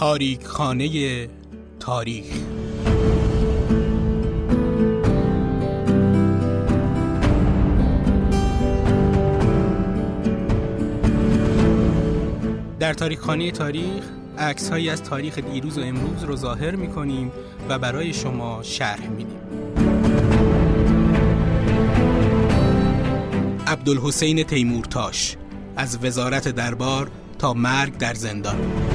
تاریک خانه تاریخ. در تاریک خانه تاریخ عکس هایی از تاریخ دیروز و امروز رو ظاهر می کنیم و برای شما شرح میدیم. عبدالحسین تیمورتاش از وزارت دربار تا مرگ در زندان.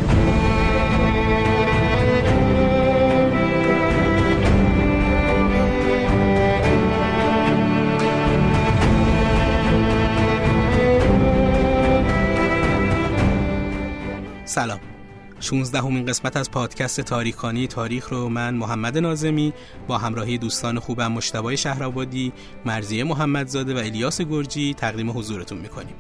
سلام 16 همین قسمت از پادکست تاریخانی تاریخ رو من محمد نازمی با همراهی دوستان خوبم مشتبای شهرآبادی، مرضیه محمدزاده و الیاس گرجی تقدیم حضورتون می‌کنیم.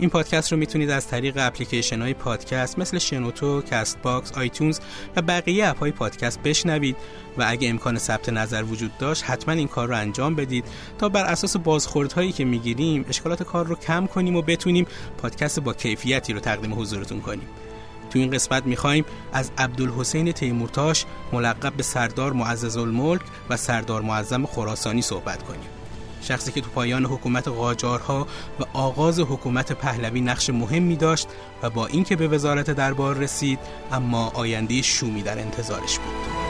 این پادکست رو می‌تونید از طریق اپلیکیشن های پادکست مثل شنوتو، Castbox، iTunes و بقیه اپ های پادکست بشنوید و اگه امکان ثبت نظر وجود داشت حتما این کار رو انجام بدید تا بر اساس بازخوردهایی که می‌گیریم اشکالات کار رو کم کنیم و بتونیم پادکست با کیفیتی رو تقدیم حضورتون کنیم. تو این قسمت می‌خوایم از عبدالحسین تیمورتاش ملقب به سردار معزز الملک و سردار معظم خراسانی صحبت کنیم شخصی که تو پایان حکومت قاجارها و آغاز حکومت پهلوی نقش مهمی داشت و با اینکه به وزارت دربار رسید اما آینده شومی در انتظارش بود.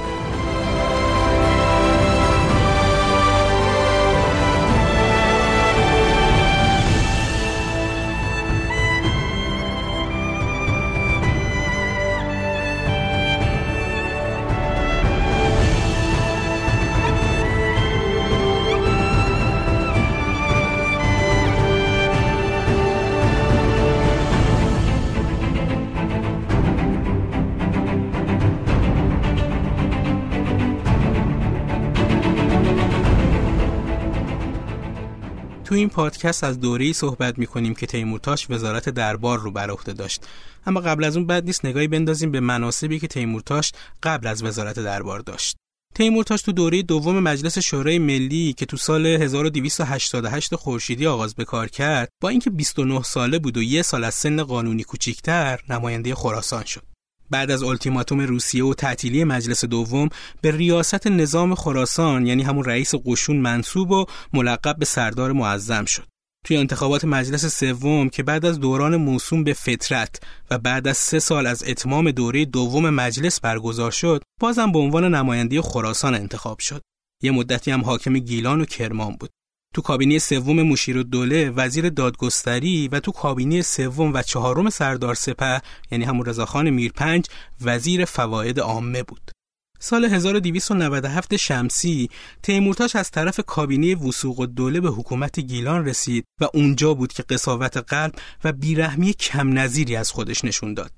پادکست از دوره‌ای صحبت می‌کنیم که تیمورتاش وزارت دربار رو بر عهده داشت. اما قبل از اون بد نیست نگاهی بندازیم به مناسبی که تیمورتاش قبل از وزارت دربار داشت. تیمورتاش تو دوره دوم مجلس شورای ملی که تو سال 1288 خورشیدی آغاز به کار کرد با اینکه 29 ساله بود و یه سال از سن قانونی کوچیکتر نماینده خراسان شد. بعد از التیماتوم روسیه و تعطیلی مجلس دوم به ریاست نظام خراسان یعنی همون رئیس قشون منصوب و ملقب به سردار معظم شد. توی انتخابات مجلس سوم که بعد از دوران موسوم به فطرت و بعد از سه سال از اتمام دوره دوم مجلس برگزار شد بازم به عنوان نماینده خراسان انتخاب شد. یه مدتی هم حاکم گیلان و کرمان بود. تو کابینه سوم مشیر دوله وزیر دادگستری و تو کابینه سوم و چهارم سردار سپه یعنی همون رضاخان میرپنج وزیر فواید عامه بود. سال 1297 شمسی تیمورتاش از طرف کابینه وسوق دوله به حکومت گیلان رسید و اونجا بود که قصاوت قلب و بیرحمی کم نظیری از خودش نشون داد.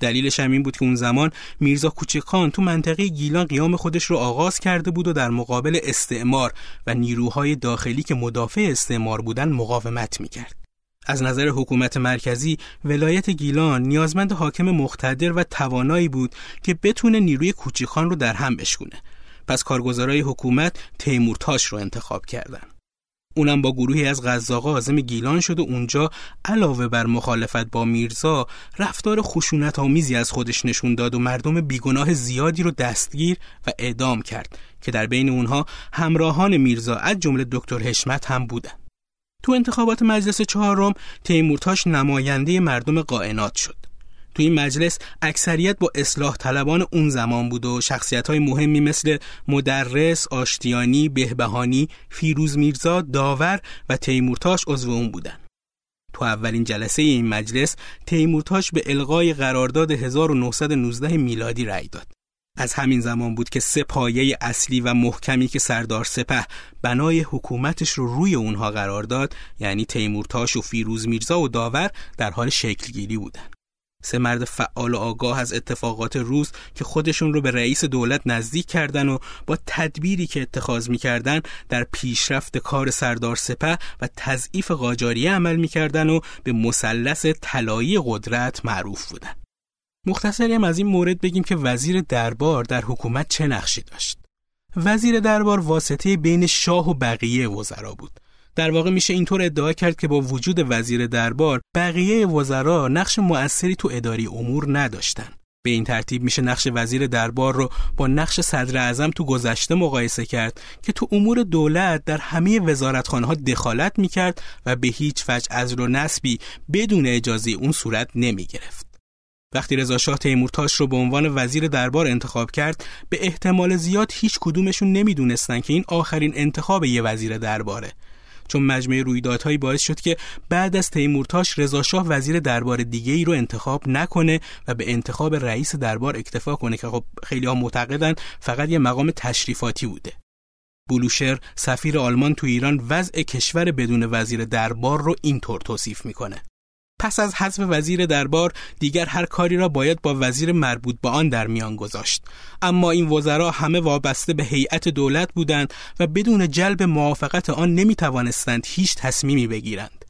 دلیلش هم این بود که اون زمان میرزا کوچکان تو منطقه گیلان قیام خودش رو آغاز کرده بود و در مقابل استعمار و نیروهای داخلی که مدافع استعمار بودن مقاومت می‌کرد. از نظر حکومت مرکزی ولایت گیلان نیازمند حاکم مقتدر و توانایی بود که بتونه نیروی کوچیکان رو در هم بشکونه. پس کارگزارای حکومت تیمورتاش رو انتخاب کردند. اونم با گروهی از غذاقا عازم گیلان شد و اونجا علاوه بر مخالفت با میرزا رفتار خشونت آمیزی از خودش نشون داد و مردم بیگناه زیادی رو دستگیر و اعدام کرد که در بین اونها همراهان میرزا از جمله دکتر حشمت هم بودن. تو انتخابات مجلس چهارم تیمورتاش نماینده مردم قائنات شد. تو این مجلس اکثریت با اصلاح طلبان اون زمان بود و شخصیت های مهمی مثل مدرس، آشتیانی، بهبهانی، فیروز میرزا، داور و تیمورتاش عضو اون بودن. تو اولین جلسه این مجلس تیمورتاش به الغای قرارداد 1919 میلادی رأی داد. از همین زمان بود که سه پایه اصلی و محکمی که سردار سپه بنای حکومتش رو روی اونها قرار داد یعنی تیمورتاش و فیروز میرزا و داور در حال شکلگیری بودند. سه مرد فعال و آگاه از اتفاقات روز که خودشون رو به رئیس دولت نزدیک کردن و با تدبیری که اتخاذ می‌کردن در پیشرفت کار سردار سپه و تضعیف قاجاریه عمل می‌کردن و به مثلث طلایی قدرت معروف بودن. مختصری هم از این مورد بگیم که وزیر دربار در حکومت چه نقشی داشت. وزیر دربار واسطه بین شاه و بقیه وزرا بود. در واقع میشه اینطور ادعا کرد که با وجود وزیر دربار بقیه وزرا نقش مؤثری تو اداری امور نداشتن. به این ترتیب میشه نقش وزیر دربار رو با نقش صدر اعظم تو گذشته مقایسه کرد که تو امور دولت در همه وزارتخانه ها دخالت می‌کرد و به هیچ وجه از و نسبی بدون اجازه اون صورت نمی‌گرفت. وقتی رضا شاه تیمورتاش رو به عنوان وزیر دربار انتخاب کرد به احتمال زیاد هیچ کدومشون نمی‌دونستن که این آخرین انتخاب یه وزیر درباره چون مجموعه رویدادهایی باعث شد که بعد از تیمورتاش رضاشاه وزیر دربار دیگه ای رو انتخاب نکنه و به انتخاب رئیس دربار اکتفا کنه که خب خیلی ها معتقدن فقط یه مقام تشریفاتی بوده. بلوشر سفیر آلمان تو ایران وضع کشور بدون وزیر دربار رو اینطور توصیف می‌کنه. پس از حذف وزیر دربار دیگر هر کاری را باید با وزیر مربوط به آن در میان گذاشت. اما این وزرا همه وابسته به هیئت دولت بودند و بدون جلب موافقت آن نمی توانستند هیچ تصمیمی بگیرند.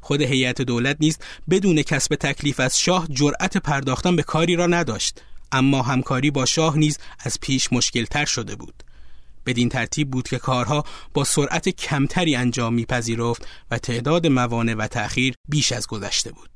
خود هیئت دولت نیز بدون کسب تکلیف از شاه جرأت پرداختن به کاری را نداشت. اما همکاری با شاه نیز از پیش مشکل تر شده بود. بدین ترتیب بود که کارها با سرعت کمتری انجام میپذیرفت و تعداد موانع و تأخیر بیش از گذشته بود.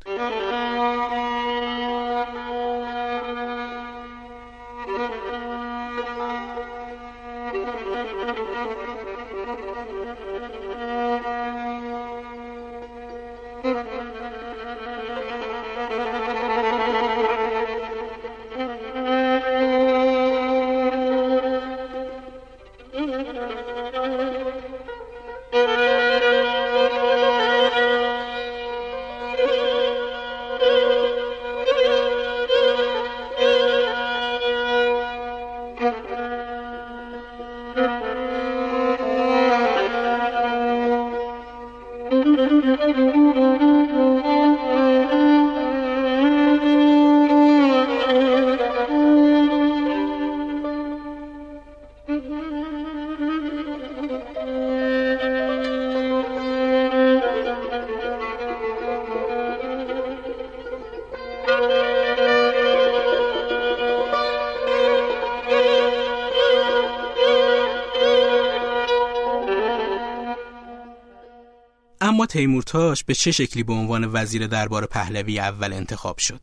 تیمورتاش به چه شکلی به عنوان وزیر دربار پهلوی اول انتخاب شد؟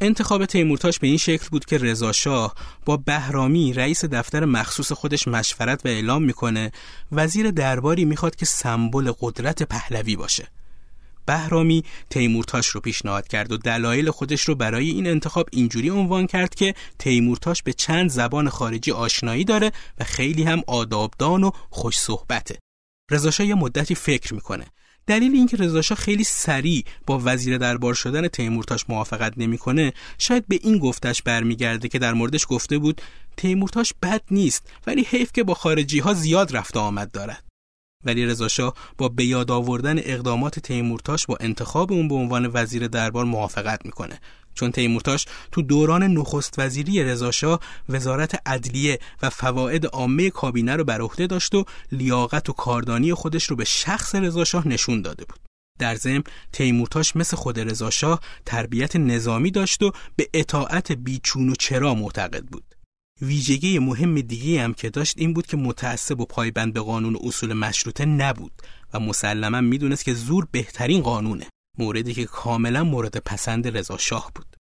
انتخاب تیمورتاش به این شکل بود که رضا شاه با بهرامی رئیس دفتر مخصوص خودش مشورت و اعلام می‌کنه وزیر درباری می‌خواد که سمبل قدرت پهلوی باشه. بهرامی تیمورتاش رو پیشنهاد کرد و دلایل خودش رو برای این انتخاب اینجوری عنوان کرد که تیمورتاش به چند زبان خارجی آشنایی داره و خیلی هم آدابدان و خوش صحبته. رضا یه مدتی فکر می‌کنه. دلیل اینکه رضاشاه خیلی سریع با وزیر دربار شدن تیمورتاش موافقت نمی‌کنه شاید به این گفتش برمیگرده که در موردش گفته بود تیمورتاش بد نیست ولی حیف که با خارجی ها زیاد رفت آمد دارد. ولی رضاشاه با به یاد آوردن اقدامات تیمورتاش با انتخاب اون به عنوان وزیر دربار موافقت می‌کنه. چون تیمورتاش تو دوران نخست وزیری رضاشاه وزارت عدلیه و فواید عامه کابینه رو بر عهده داشت و لیاقت و کاردانی خودش رو به شخص رضاشاه نشون داده بود. در ضمن تیمورتاش مثل خود رضاشاه تربیت نظامی داشت و به اطاعت بیچون و چرا معتقد بود. ویژگی مهم دیگه هم که داشت این بود که متعصب و پایبند به قانون اصول مشروطه نبود و مسلما می‌دونست که زور بهترین قانونه. موردی که کاملا مورد پسند رضا شاه بود.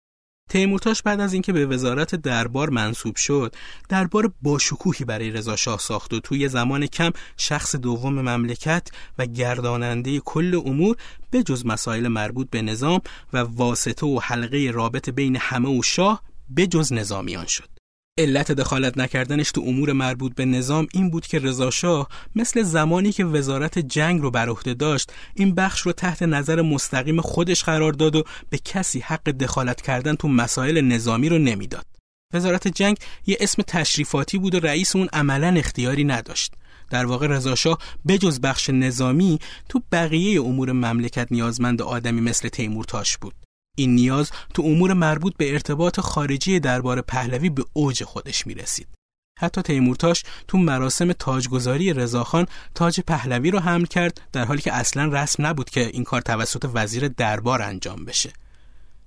تیمورتاش بعد از اینکه به وزارت دربار منصوب شد دربار باشکوهی برای رضا شاه ساخت و توی زمان کم شخص دوم مملکت و گرداننده کل امور به جز مسائل مربوط به نظام و واسطه و حلقه رابط بین همه و شاه به جز نظامیان شد. علت دخالت نکردنش تو امور مربوط به نظام این بود که رضاشاه مثل زمانی که وزارت جنگ رو بر عهده داشت این بخش رو تحت نظر مستقیم خودش قرار داد و به کسی حق دخالت کردن تو مسائل نظامی رو نمی‌داد. وزارت جنگ یه اسم تشریفاتی بود و رئیس اون عملا اختیاری نداشت. در واقع رضاشاه بجز بخش نظامی تو بقیه امور مملکت نیازمند آدمی مثل تیمورتاش بود. این نیاز تو امور مربوط به ارتباط خارجی دربار پهلوی به اوج خودش می رسید. حتی تیمورتاش تو مراسم تاجگذاری رضاخان تاج پهلوی رو حمل کرد در حالی که اصلا رسم نبود که این کار توسط وزیر دربار انجام بشه.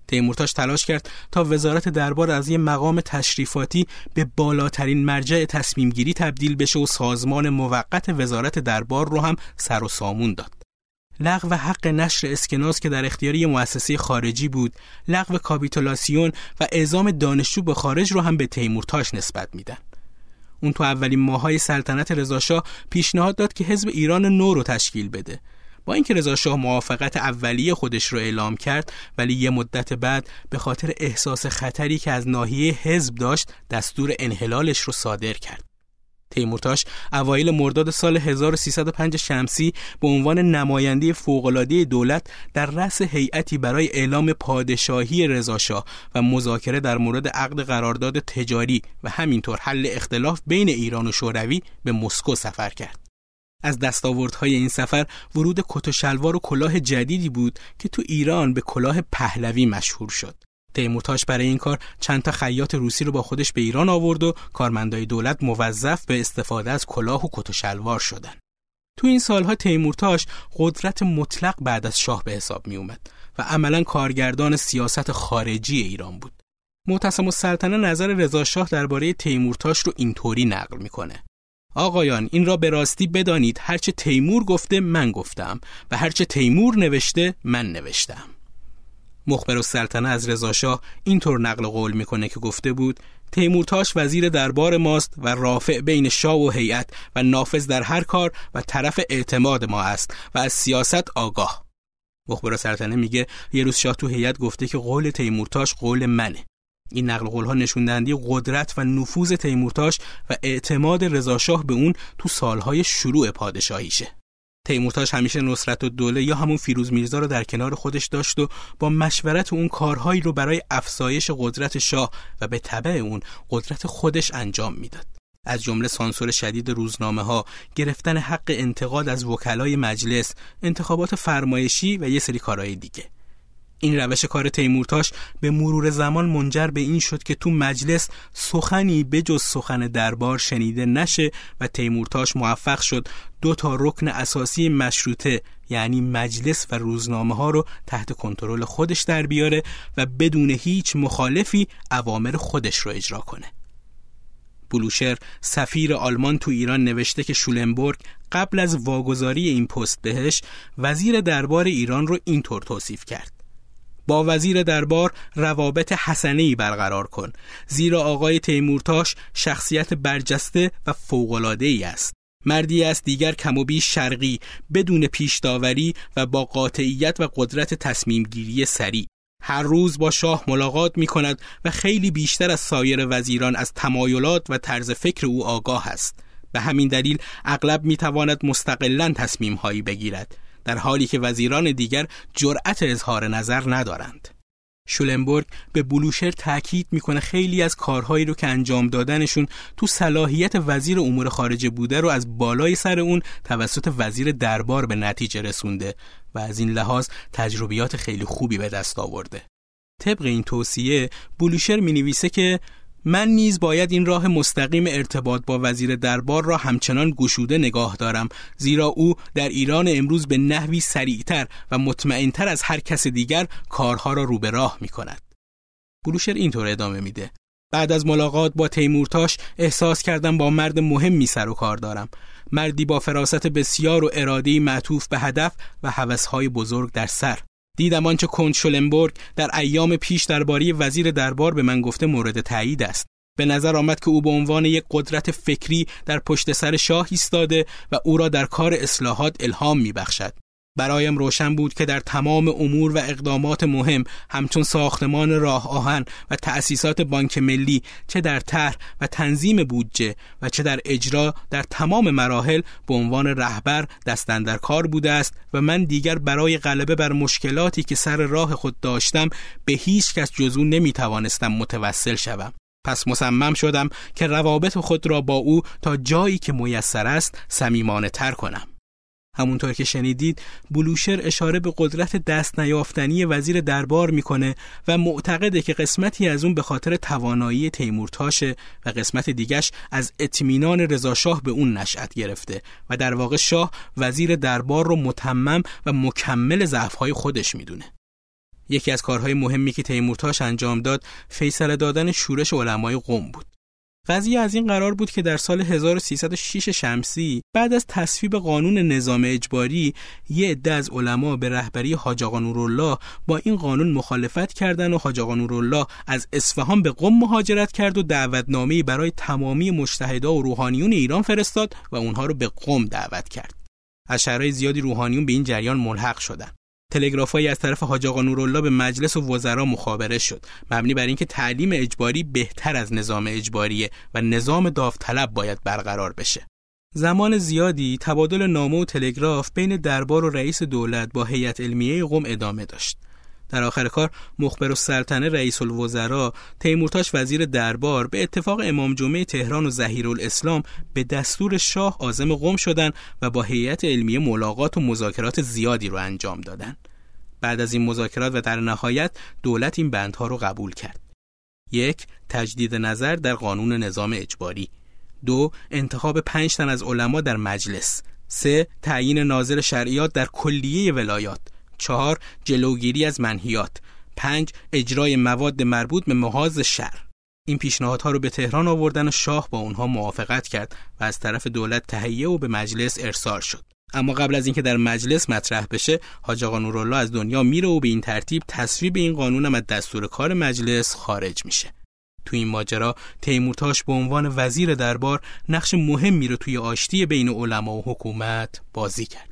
تیمورتاش تلاش کرد تا وزارت دربار از یه مقام تشریفاتی به بالاترین مرجع تصمیم گیری تبدیل بشه و سازمان موقت وزارت دربار رو هم سر و سامون داد. لغو حق نشر اسکناس که در اختیاری مؤسسه خارجی بود لغو کاپیتولاسیون و اعزام دانشجو به خارج رو هم به تیمورتاش نسبت میدن. اون تو اولین ماهای سلطنت رضاشاه پیشنهاد داد که حزب ایران نو رو تشکیل بده. با اینکه رضا شاه موافقت اولیه خودش رو اعلام کرد ولی یه مدت بعد به خاطر احساس خطری که از ناحیه حزب داشت دستور انحلالش رو صادر کرد. تیمورتاش اوایل مرداد سال 1305 شمسی به عنوان نماینده فوق‌العاده دولت در رأس هیئتی برای اعلام پادشاهی رضاشاه و مذاکره در مورد عقد قرارداد تجاری و همینطور حل اختلاف بین ایران و شوروی به مسکو سفر کرد. از دستاوردهای این سفر ورود کت و شلوار و کلاه جدیدی بود که تو ایران به کلاه پهلوی مشهور شد. تیمورتاش برای این کار چند تا خیاط روسی رو با خودش به ایران آورد و کارمندای دولت موظف به استفاده از کلاه و کت و شلوار شدن. تو این سالها تیمورتاش قدرت مطلق بعد از شاه به حساب می اومد و عملا کارگردان سیاست خارجی ایران بود. معتصم السلطنه نظر رضا شاه درباره تیمورتاش رو اینطوری نقل می‌کنه. آقایان این را به راستی بدانید هرچه تیمور گفته من گفتم و هرچه تیمور نوشته من نوشتم مخبر السلطنه از رضاشاه اینطور نقل قول می‌کنه که گفته بود تیمورتاش وزیر دربار ماست و رافع بین شاه و هیئت و نافذ در هر کار و طرف اعتماد ما است و از سیاست آگاه مخبر السلطنه میگه یه روز شاه تو هیئت گفته که قول تیمورتاش قول منه این نقل قول ها نشون دهنده قدرت و نفوذ تیمورتاش و اعتماد رضاشاه به اون تو سالهای شروع پادشاهیشه. تیمورتاش همیشه نصرت و دوله یا همون فیروز میرزا رو در کنار خودش داشت و با مشورت اون کارهایی رو برای افزایش قدرت شاه و به طبع اون قدرت خودش انجام می‌داد. از جمله سانسور شدید روزنامه ها، گرفتن حق انتقاد از وکلای مجلس، انتخابات فرمایشی و یه سری کارهای دیگه. این روش کار تیمورتاش به مرور زمان منجر به این شد که تو مجلس سخنی به جز سخن دربار شنیده نشه و تیمورتاش موفق شد دو تا رکن اساسی مشروطه یعنی مجلس و روزنامه ها رو تحت کنترل خودش در بیاره و بدون هیچ مخالفی اوامر خودش رو اجرا کنه. بلوشر سفیر آلمان تو ایران نوشته که شولنبورگ قبل از واگذاری این پست بهش وزیر دربار ایران رو اینطور توصیف کرد با وزیر دربار روابط حسنی برقرار کن. زیرا آقای تیمورتاش شخصیت برجسته و فوقالعاده ای است. مردی است دیگر کم و بیش شرقی بدون پیش داوری و با قاطعیت و قدرت تصمیم گیری سریع. هر روز با شاه ملاقات می کند و خیلی بیشتر از سایر وزیران از تمایلات و طرز فکر او آگاه است. به همین دلیل اغلب می تواند مستقلا تصمیم هایی بگیرد. در حالی که وزیران دیگر جرأت اظهار نظر ندارند. شولنبورگ به بلوشر تاکید می‌کنه خیلی از کارهایی رو که انجام دادنشون تو صلاحیت وزیر امور خارجه بوده رو از بالای سر اون توسط وزیر دربار به نتیجه رسونده و از این لحاظ تجربیات خیلی خوبی به دست آورده. طبق این توصیه بلوشر می نویسه که من نیز باید این راه مستقیم ارتباط با وزیر دربار را همچنان گشوده نگاه دارم زیرا او در ایران امروز به نحوی سریعتر و مطمئنتر از هر کس دیگر کارها را رو به راه می کند. بروشر اینطور ادامه میده. بعد از ملاقات با تیمورتاش احساس کردم با مرد مهمی سر و کار دارم. مردی با فراست بسیار و ارادی معطوف به هدف و حوثهای بزرگ در سر. دیدم آنچه کنت شولنبورگ در ایام پیش درباره وزیر دربار به من گفته مورد تایید است. به نظر آمد که او به عنوان یک قدرت فکری در پشت سر شاه ایستاده و او را در کار اصلاحات الهام میبخشد. برایم روشن بود که در تمام امور و اقدامات مهم همچون ساختمان راه آهن و تأسیسات بانک ملی چه در طرح و تنظیم بودجه و چه در اجرا در تمام مراحل به عنوان رهبر دستن در کار بوده است و من دیگر برای غلبه بر مشکلاتی که سر راه خود داشتم به هیچ کس جزو نمی توانستم متوسل شوم. پس مصمم شدم که روابط خود را با او تا جایی که میسر است صمیمانه تر کنم. همونطور که شنیدید بلوشر اشاره به قدرت دست نیافتنی وزیر دربار می‌کنه و معتقده که قسمتی از اون به خاطر توانایی تیمورتاشه و قسمت دیگش از اطمینان رضاشاه به اون نشأت گرفته و در واقع شاه وزیر دربار رو متمم و مکمل ضعفهای خودش می‌دونه. یکی از کارهای مهمی که تیمورتاش انجام داد فیصله دادن شورش علمای قوم بود. قضیه از این قرار بود که در سال 1306 شمسی بعد از تصویب قانون نظام اجباری یه عده از علما به رهبری حاج آقا نورالله با این قانون مخالفت کردند و حاج آقا نورالله از اصفهان به قم مهاجرت کرد و دعوتنامه‌ای برای تمامی مجتهدا و روحانیون ایران فرستاد و اونها رو به قم دعوت کرد. از زیادی روحانیون به این جریان ملحق شدند. تلگرافایی از طرف حاج آقا نورالله به مجلس و وزرا مخابره شد. مبنی بر اینکه تعلیم اجباری بهتر از نظام اجباریه و نظام داوطلب باید برقرار بشه. زمان زیادی تبادل نامه و تلگراف بین دربار و رئیس دولت با هیئت علمیه قم ادامه داشت. در آخر کار مخبر السلطنه رئیس الوزراء تیمورتاش وزیر دربار به اتفاق امام جمعه تهران و زهیر الاسلام به دستور شاه عازم قم شدند و با هیئت علمیه ملاقات و مذاکرات زیادی رو انجام دادند. بعد از این مذاکرات و در نهایت دولت این بندها رو قبول کرد. یک تجدید نظر در قانون نظام اجباری دو انتخاب پنج تن از علما در مجلس سه تعیین ناظر شرعیات در کلیه ولایات چهار جلوگیری از منهیات پنج اجرای مواد مربوط به محاز شهر. این پیشنهادها رو به تهران آوردن و شاه با اونها موافقت کرد و از طرف دولت تهیه و به مجلس ارسال شد. اما قبل از اینکه در مجلس مطرح بشه حاج آقا نورالله از دنیا میره و به این ترتیب تصویب این قانون از دستور کار مجلس خارج میشه. تو این ماجرا تیمورتاش به عنوان وزیر دربار نقش مهمی رو توی آشتی بین علما و حکومت بازی کرد.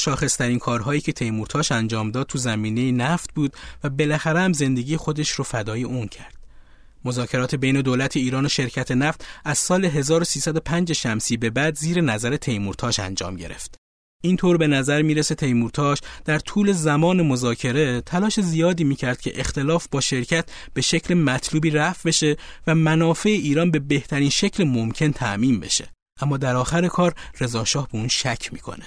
شاخصترین کارهایی که تیمورتاش انجام داد تو زمینه نفت بود و بالاخره هم زندگی خودش رو فدای اون کرد. مذاکرات بین دولت ایران و شرکت نفت از سال 1305 شمسی به بعد زیر نظر تیمورتاش انجام گرفت. اینطور به نظر می‌رسه تیمورتاش در طول زمان مذاکره تلاش زیادی می‌کرد که اختلاف با شرکت به شکل مطلوبی رفع بشه و منافع ایران به بهترین شکل ممکن تعمین بشه. اما در آخر کار رضاشاه به اون شک می‌کنه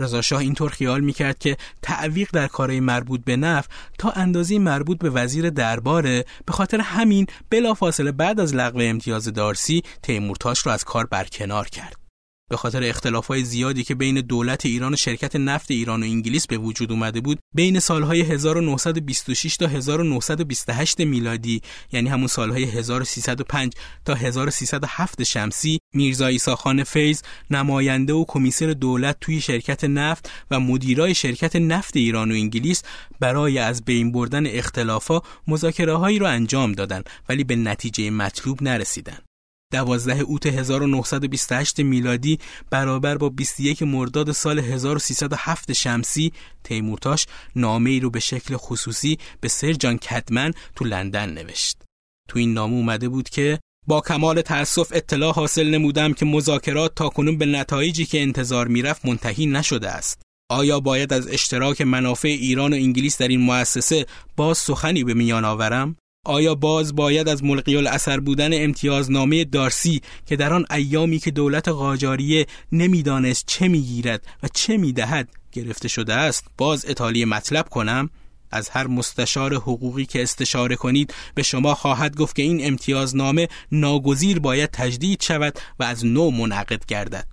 رضاشاه اینطور خیال می‌کرد که تعویق در کارهای مربوط به نف تا اندازی مربوط به وزیر درباره به خاطر همین بلافاصله بعد از لغو امتیاز دارسی تیمورتاش را از کار برکنار کرد. به خاطر اختلافات زیادی که بین دولت ایران و شرکت نفت ایران و انگلیس به وجود اومده بود بین سالهای 1926 تا 1928 میلادی یعنی همون سالهای 1305 تا 1307 شمسی میرزا ایساخان فیض نماینده و کمیسر دولت توی شرکت نفت و مدیرای شرکت نفت ایران و انگلیس برای از بین بردن اختلافا مذاکره هایی را انجام دادند ولی به نتیجه مطلوب نرسیدند دوازده اوت 1928 میلادی برابر با 21 مرداد سال 1307 شمسی تیمورتاش نامه ای رو به شکل خصوصی به سر جان کدمن تو لندن نوشت. تو این نامه اومده بود که با کمال تأسف اطلاع حاصل نمودم که مذاکرات تا کنون به نتایجی که انتظار می‌رفت منتهی نشده است. آیا باید از اشتراک منافع ایران و انگلیس در این مؤسسه باز سخنی به میان آورم؟ آیا باز باید از ملقی الاثر بودن امتیازنامه دارسی که در آن ایامی که دولت قاجاریه نمی‌دانست چه می‌گیرد و چه می‌دهد گرفته شده است باز اطالی مطلب کنم از هر مستشار حقوقی که استشاره کنید به شما خواهد گفت که این امتیازنامه ناگزیر باید تجدید شود و از نو منعقد گردد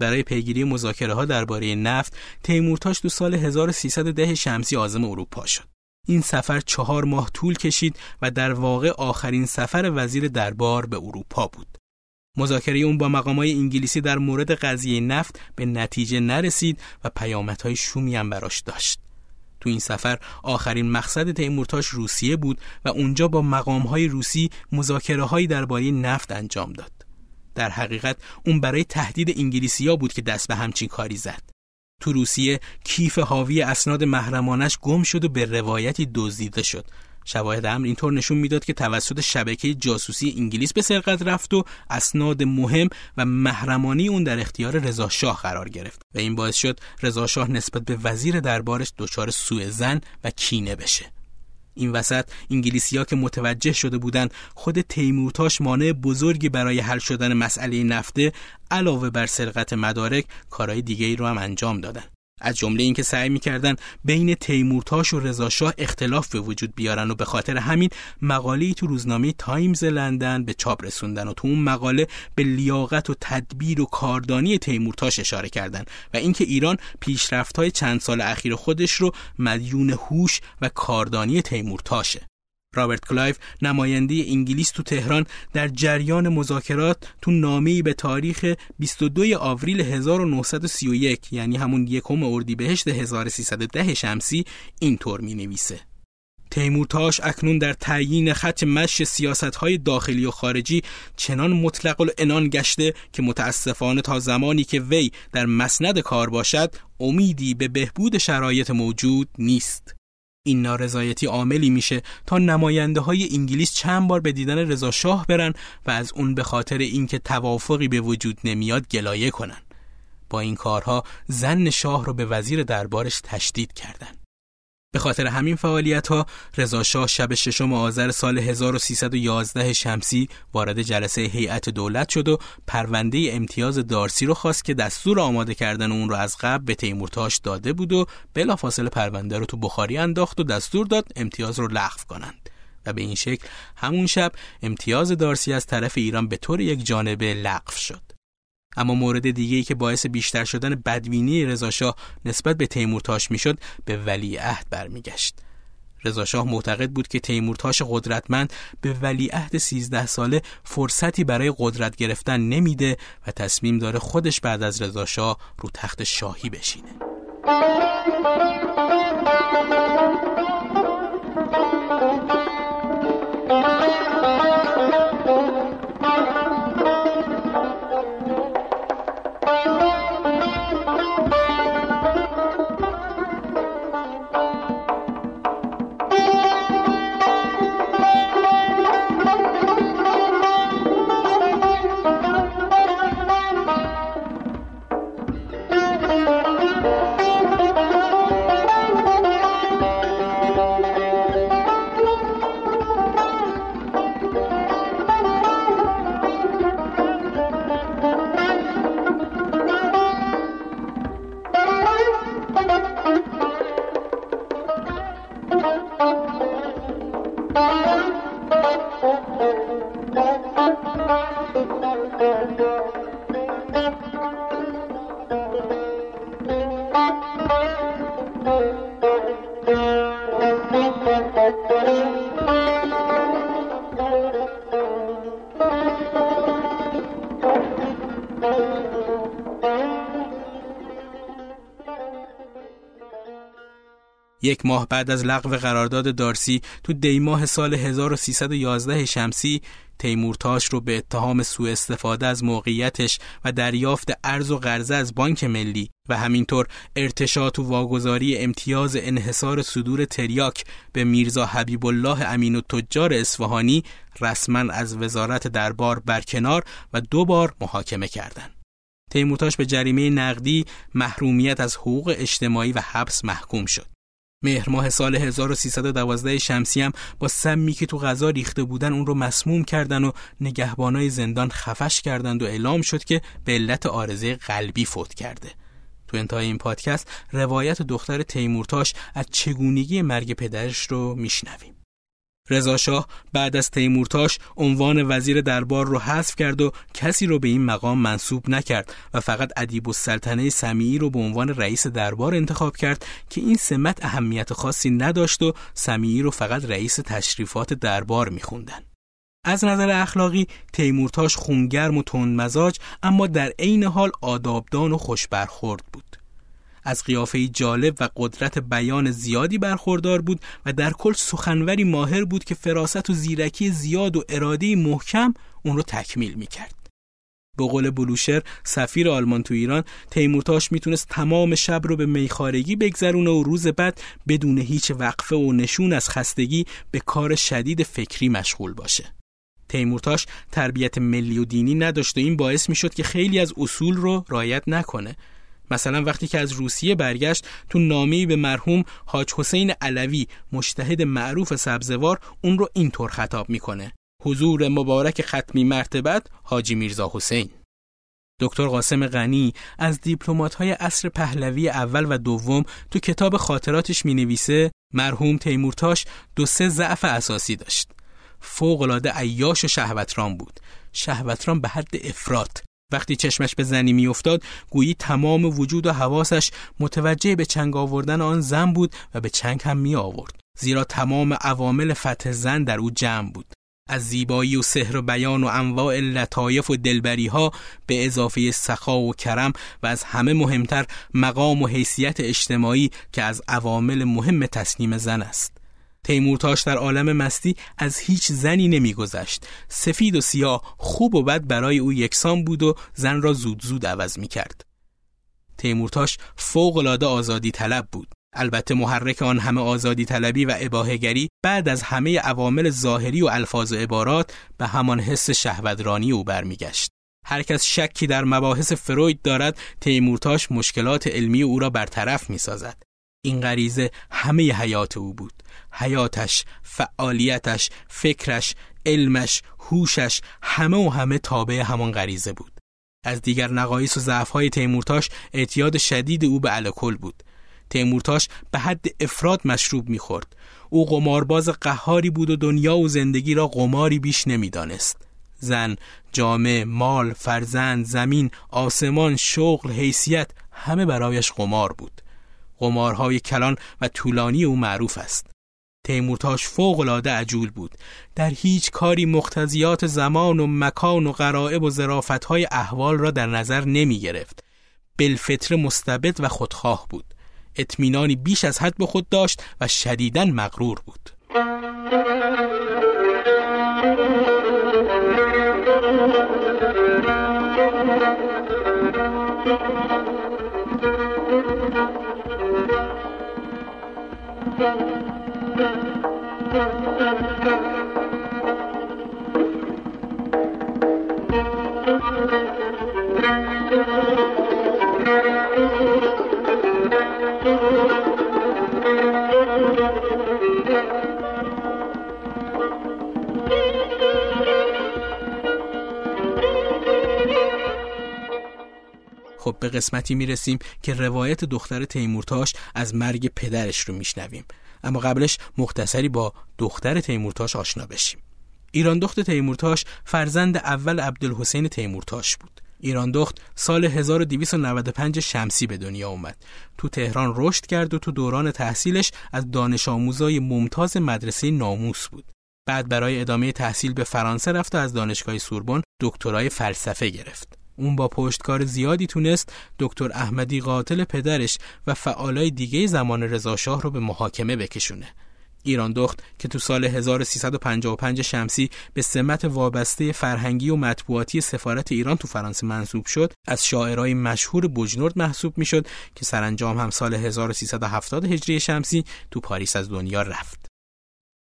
برای پیگیری مذاکره ها درباره نفت تیمورتاش تو سال 1310 شمسی عازم اروپا شد. این سفر چهار ماه طول کشید و در واقع آخرین سفر وزیر دربار به اروپا بود. مذاکره اون با مقامای انگلیسی در مورد قضیه نفت به نتیجه نرسید و پیامدهای شومی هم براش داشت. تو این سفر آخرین مقصد تیمورتاش روسیه بود و اونجا با مقامهای روسی مذاکره هایی درباره نفت انجام داد. در حقیقت اون برای تهدید انگلیسیا بود که دست به همچین کاری زد. تو روسیه کیف حاوی اسناد محرمانش گم شد و به روایتی دزدیده شد. شواهد امر اینطور نشون می‌داد که توسط شبکه جاسوسی انگلیس به سرقت رفت و اسناد مهم و محرمانی اون در اختیار رضا شاه قرار گرفت و این باعث شد رضا شاه نسبت به وزیر دربارش دچار سوء زن و کینه بشه. این وسط انگلیسیا که متوجه شده بودند خود تیمورتاش مانع بزرگی برای حل شدن مسئله نفته علاوه بر سرقت مدارک کارهای دیگه ای رو هم انجام دادن. از جمله اینکه سعی می‌کردن بین تیمورتاش و رضاشاه اختلاف به وجود بیارن و به خاطر همین مقاله تو روزنامه تایمز لندن به چاپ رسوندن و تو اون مقاله به لیاقت و تدبیر و کاردانی تیمورتاش اشاره کردن و اینکه ایران پیشرفت‌های چند سال اخیر خودش رو مدیون هوش و کاردانی تیمورتاشه رابرت کلایف نماینده انگلیس تو تهران در جریان مذاکرات تو نامه‌ای به تاریخ 22 آوریل 1931 یعنی همون یکم اردیبهشت 1310 شمسی اینطور می‌نویسه. تیمورتاش اکنون در تعیین خط مش سیاست های داخلی و خارجی چنان مطلق العنان گشته که متاسفانه تا زمانی که وی در مسند کار باشد امیدی به بهبود شرایط موجود نیست. این نارضایتی عاملی میشه تا نماینده های انگلیس چند بار به دیدن رضا شاه برن و از اون به خاطر اینکه توافقی به وجود نمیاد گلایه کنن با این کارها زن شاه رو به وزیر دربارش تشدید کردند. به خاطر همین فعالیت ها رضا شاه شب ششم آذر سال 1311 شمسی وارد جلسه هیئت دولت شد و پرونده امتیاز دارسی رو خواست که دستور آماده کردن اون رو از قبل به تیمورتاش داده بود و بلافاصله پرونده رو تو بخاری انداخت و دستور داد امتیاز رو لغو کنند. و به این شکل همون شب امتیاز دارسی از طرف ایران به طور یک جانبه لغو شد. اما مورد دیگه ای که باعث بیشتر شدن بدبینی رضاشاه نسبت به تیمورتاش می‌شد به ولیعهد برمیگشت. رضاشاه معتقد بود که تیمورتاش قدرتمند به ولیعهد 13 ساله فرصتی برای قدرت گرفتن نمیده و تصمیم داره خودش بعد از رضاشاه رو تخت شاهی بشینه. یک ماه بعد از لغو قرارداد دارسی تو دیماه سال 1311 شمسی تیمورتاش رو به اتهام سوء استفاده از موقعیتش و دریافت ارز و قرضه از بانک ملی و همینطور ارتشات و واگذاری امتیاز انحصار صدور تریاک به میرزا حبیب الله امین و تجار اصفهانی رسما از وزارت دربار برکنار و دو بار محاکمه کردند. تیمورتاش به جریمه نقدی محرومیت از حقوق اجتماعی و حبس محکوم شد. مهر ماه سال 1312 شمسی هم با سمی که تو غذا ریخته بودن اون رو مسموم کردن و نگهبانای زندان خفش کردند و اعلام شد که به علت آرزه قلبی فوت کرده. تو انتهای این پادکست روایت دختر تیمورتاش از چگونگی مرگ پدرش رو میشنویم. رضا بعد از تیمورتاش عنوان وزیر دربار رو حذف کرد و کسی رو به این مقام منصوب نکرد و فقط ادیب السلطنه سمیعی رو به عنوان رئیس دربار انتخاب کرد که این سمت اهمیت خاصی نداشت و سمیعی رو فقط رئیس تشریفات دربار میخوندن. از نظر اخلاقی تیمورتاش خونگرم و مزاج اما در عین حال آدابدان و خوش برخورد بود. از قیافه جالب و قدرت بیان زیادی برخوردار بود و در کل سخنوری ماهر بود که فراست و زیرکی زیاد و اراده محکم اون رو تکمیل می‌کرد. به قول بلوشر سفیر آلمان تو ایران تیمورتاش می‌تونست تمام شب رو به میخارگی بگذرونه و روز بعد بدون هیچ وقفه و نشون از خستگی به کار شدید فکری مشغول باشه. تیمورتاش تربیت ملی و دینی نداشت و این باعث می‌شد که خیلی از اصول رو رایت نکنه مثلا وقتی که از روسیه برگشت تو نامه‌ای به مرحوم حاج حسین علوی مشتهد معروف سبزوار اون رو اینطور خطاب می‌کنه. حضور مبارک ختمی مرتبت حاجی میرزا حسین. دکتر قاسم غنی از های عصر پهلوی اول و دوم تو کتاب خاطراتش می نویسه مرحوم تیمورتاش دو سه ضعف اساسی داشت. فوقلاده عیاش و شهوتران بود. شهوتران به حد افراد وقتی چشمش به زنی میافتاد گویی تمام وجود و حواسش متوجه به چنگ آوردن آن زن بود و به چنگ هم می آورد زیرا تمام عوامل فتح زن در او جمع بود. از زیبایی و سحر و بیان و انواع لطایف و دلبری ها به اضافه سخا و کرم و از همه مهمتر مقام و حیثیت اجتماعی که از عوامل مهم تسلیم زن است. تیمورتاش در عالم مستی از هیچ زنی نمیگذشت. سفید و سیاه خوب و بد برای او یکسان بود و زن را زود زود عوض می کرد تیمورتاش فوق العاده آزادی طلب بود. البته محرک آن همه آزادی طلبی و اباهگری بعد از همه عوامل ظاهری و الفاظ و عبارات به همان حس شهودرانی او برمیگشت. هر کس شکی در مباحث فروید دارد تیمورتاش مشکلات علمی او را برطرف می سازد. این غریزه همه حیات او بود حیاتش، فعالیتش، فکرش، علمش، هوشش همه و همه تابع همان غریزه بود. از دیگر نقایص و ضعفهای تیمورتاش اعتیاد شدید او به الکل بود. تیمورتاش به حد افراد مشروب می‌خورد. او قمارباز قهاری بود و دنیا و زندگی را قماری بیش نمی‌دانست. زن، جامعه، مال، فرزند، زمین، آسمان، شغل، حیثیت همه برایش قمار بود. قمارهای کلان و طولانی او معروف است. تیمورتاش فوق العاده عجول بود. در هیچ کاری مختزیات زمان و مکان و غرائب و های احوال را در نظر نمی گرفت بالفطر مستبد و خودخواه بود. اطمینانی بیش از حد به خود داشت و شدیداً مغرور بود. Thank you. خب به قسمتی می‌رسیم که روایت دختر تیمورتاش از مرگ پدرش رو میشنویم اما قبلش مختصری با دختر تیمورتاش آشنا بشیم ایران دخت تیمورتاش فرزند اول عبدالحسین تیمورتاش بود ایران دخت سال 1295 شمسی به دنیا اومد. تو تهران رشد کرد و تو دوران تحصیلش از دانش آموزای ممتاز مدرسه ناموس بود. بعد برای ادامه تحصیل به فرانسه رفت و از دانشگاه سوربن دکترای فلسفه گرفت. اون با پشتکار زیادی تونست دکتر احمدی قاتل پدرش و فعالای دیگه زمان رضاشاه رو به محاکمه بکشونه. ایران دخت که تو سال 1355 شمسی به سمت وابسته فرهنگی و مطبوعاتی سفارت ایران تو فرانسه منصوب شد از شاعرای مشهور بجنورد محسوب می‌شد که سرانجام هم سال 1370 هجری شمسی تو پاریس از دنیا رفت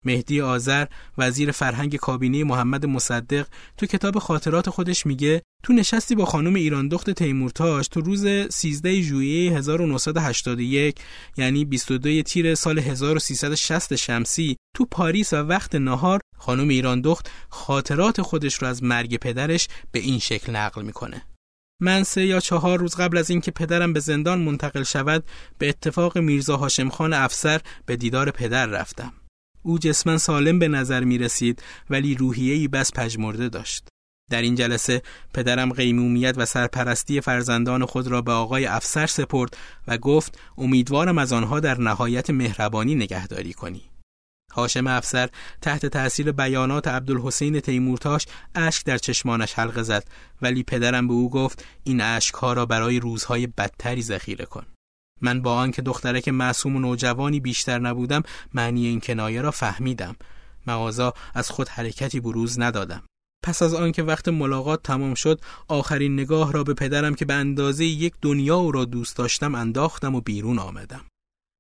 مهدی آذر وزیر فرهنگ کابینه محمد مصدق تو کتاب خاطرات خودش میگه تو نشستی با خانم ایران دخت تیمورتاش تو روز 13 ژوئیه 1981 یعنی 22 تیر سال 1360 شمسی تو پاریس و وقت نهار خانم ایران دخت خاطرات خودش رو از مرگ پدرش به این شکل نقل می‌کنه. من سه یا چهار روز قبل از اینکه پدرم به زندان منتقل شود به اتفاق میرزا هاشم خان افسر به دیدار پدر رفتم. او جسما سالم به نظر می رسید ولی روحیه‌ای بس پژمرده داشت. در این جلسه پدرم قیمومیت و سرپرستی فرزندان خود را به آقای افسر سپرد و گفت امیدوارم از آنها در نهایت مهربانی نگهداری کنی. هاشم افسر تحت تأثیر بیانات عبدالحسین تیمورتاش اشک در چشمانش حلقه زد ولی پدرم به او گفت این اشکها را برای روزهای بدتری ذخیره کن. من با آنکه دخترک معصوم و نوجوانی بیشتر نبودم معنی این کنایه را فهمیدم. مغازا از خود حرکتی بروز ندادم. پس از آنکه وقت ملاقات تمام شد آخرین نگاه را به پدرم که به اندازه یک دنیا او را دوست داشتم انداختم و بیرون آمدم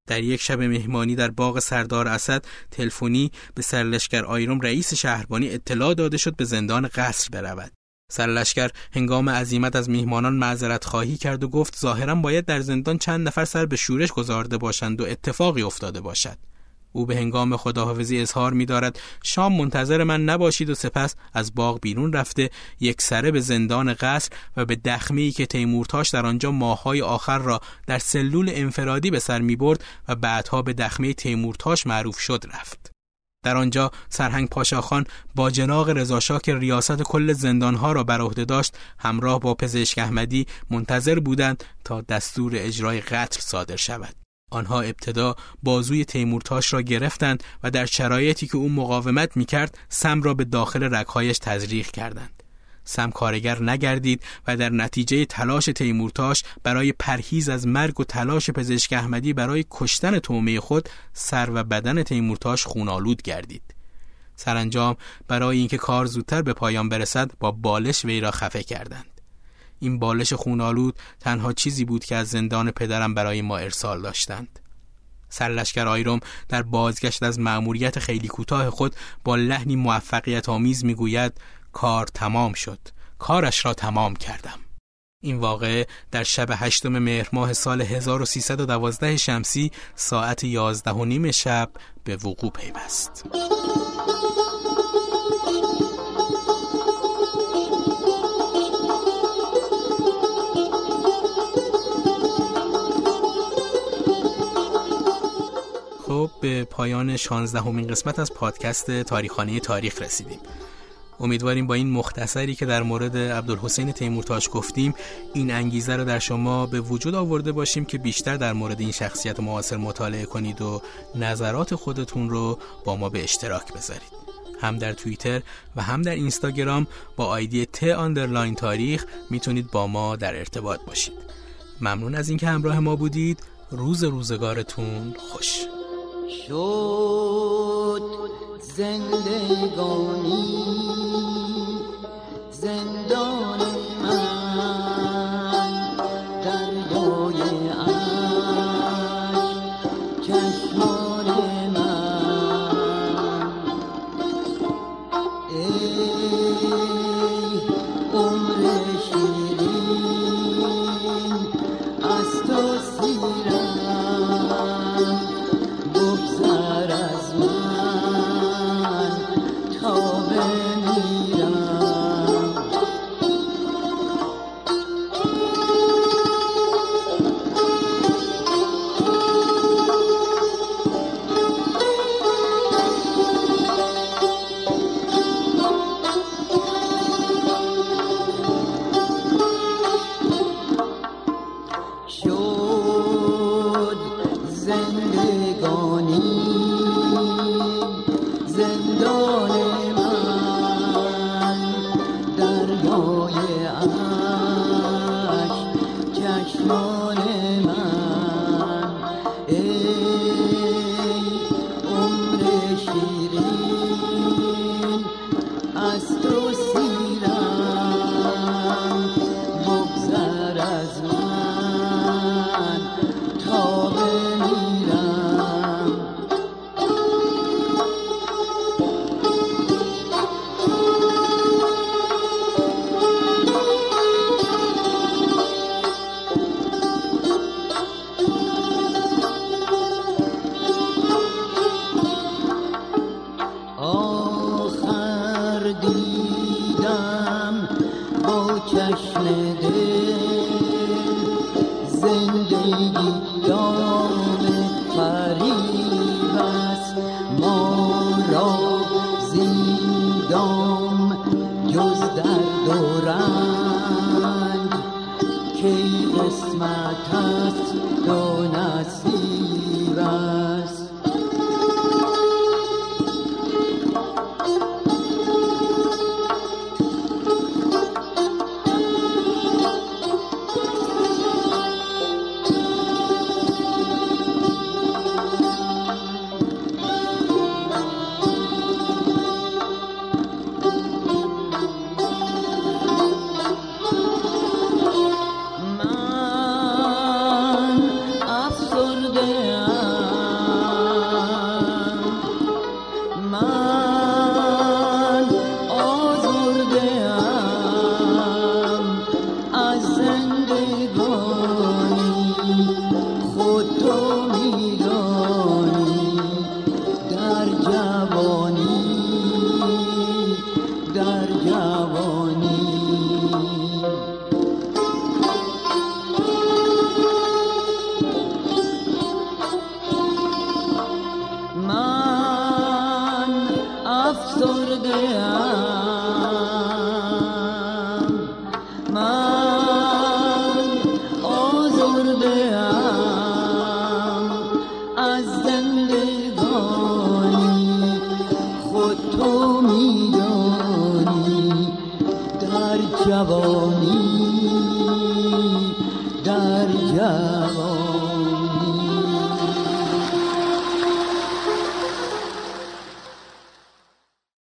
در یک شب مهمانی در باغ سردار اسد تلفنی به سرلشکر آیروم رئیس شهربانی اطلاع داده شد به زندان قصر برود سرلشکر هنگام عزیمت از میهمانان معذرت خواهی کرد و گفت ظاهرا باید در زندان چند نفر سر به شورش گذارده باشند و اتفاقی افتاده باشد او به هنگام خداحافظی اظهار می دارد شام منتظر من نباشید و سپس از باغ بیرون رفته یک سره به زندان قصر و به دخمی که تیمورتاش در آنجا ماههای آخر را در سلول انفرادی به سر می برد و بعدها به دخمه تیمورتاش معروف شد رفت. در آنجا سرهنگ پاشاخان با جناق رضاشاه که ریاست کل زندانها را بر عهده داشت همراه با پزشک احمدی منتظر بودند تا دستور اجرای قتل صادر شود. آنها ابتدا بازوی تیمورتاش را گرفتند و در شرایطی که او مقاومت می کرد سم را به داخل رگهایش تزریق کردند. سم کارگر نگردید و در نتیجه تلاش تیمورتاش برای پرهیز از مرگ و تلاش پزشک احمدی برای کشتن تومه خود سر و بدن تیمورتاش خونالود گردید. سرانجام برای اینکه کار زودتر به پایان برسد با بالش وی را خفه کردند. این بالش خونالود تنها چیزی بود که از زندان پدرم برای ما ارسال داشتند سرلشکر آیروم در بازگشت از مأموریت خیلی کوتاه خود با لحنی موفقیت آمیز می‌گوید کار تمام شد. کارش را تمام کردم. این واقعه در شب هشتم مهر ماه سال 1312 شمسی ساعت یازده و نیم شب به وقوع پیوست. خب به پایان 16 همین قسمت از پادکست تاریک‌خانه تاریخ رسیدیم. امیدواریم با این مختصری که در مورد عبدالحسین تیمورتاش گفتیم این انگیزه رو در شما به وجود آورده باشیم که بیشتر در مورد این شخصیت معاصر مطالعه کنید و نظرات خودتون رو با ما به اشتراک بذارید. هم در توییتر و هم در اینستاگرام با آیدی T underline تاریخ می‌تونید با ما در ارتباط باشید. ممنون از اینکه همراه ما بودید. روز روزگارتون خوش. شد زندگانی زندان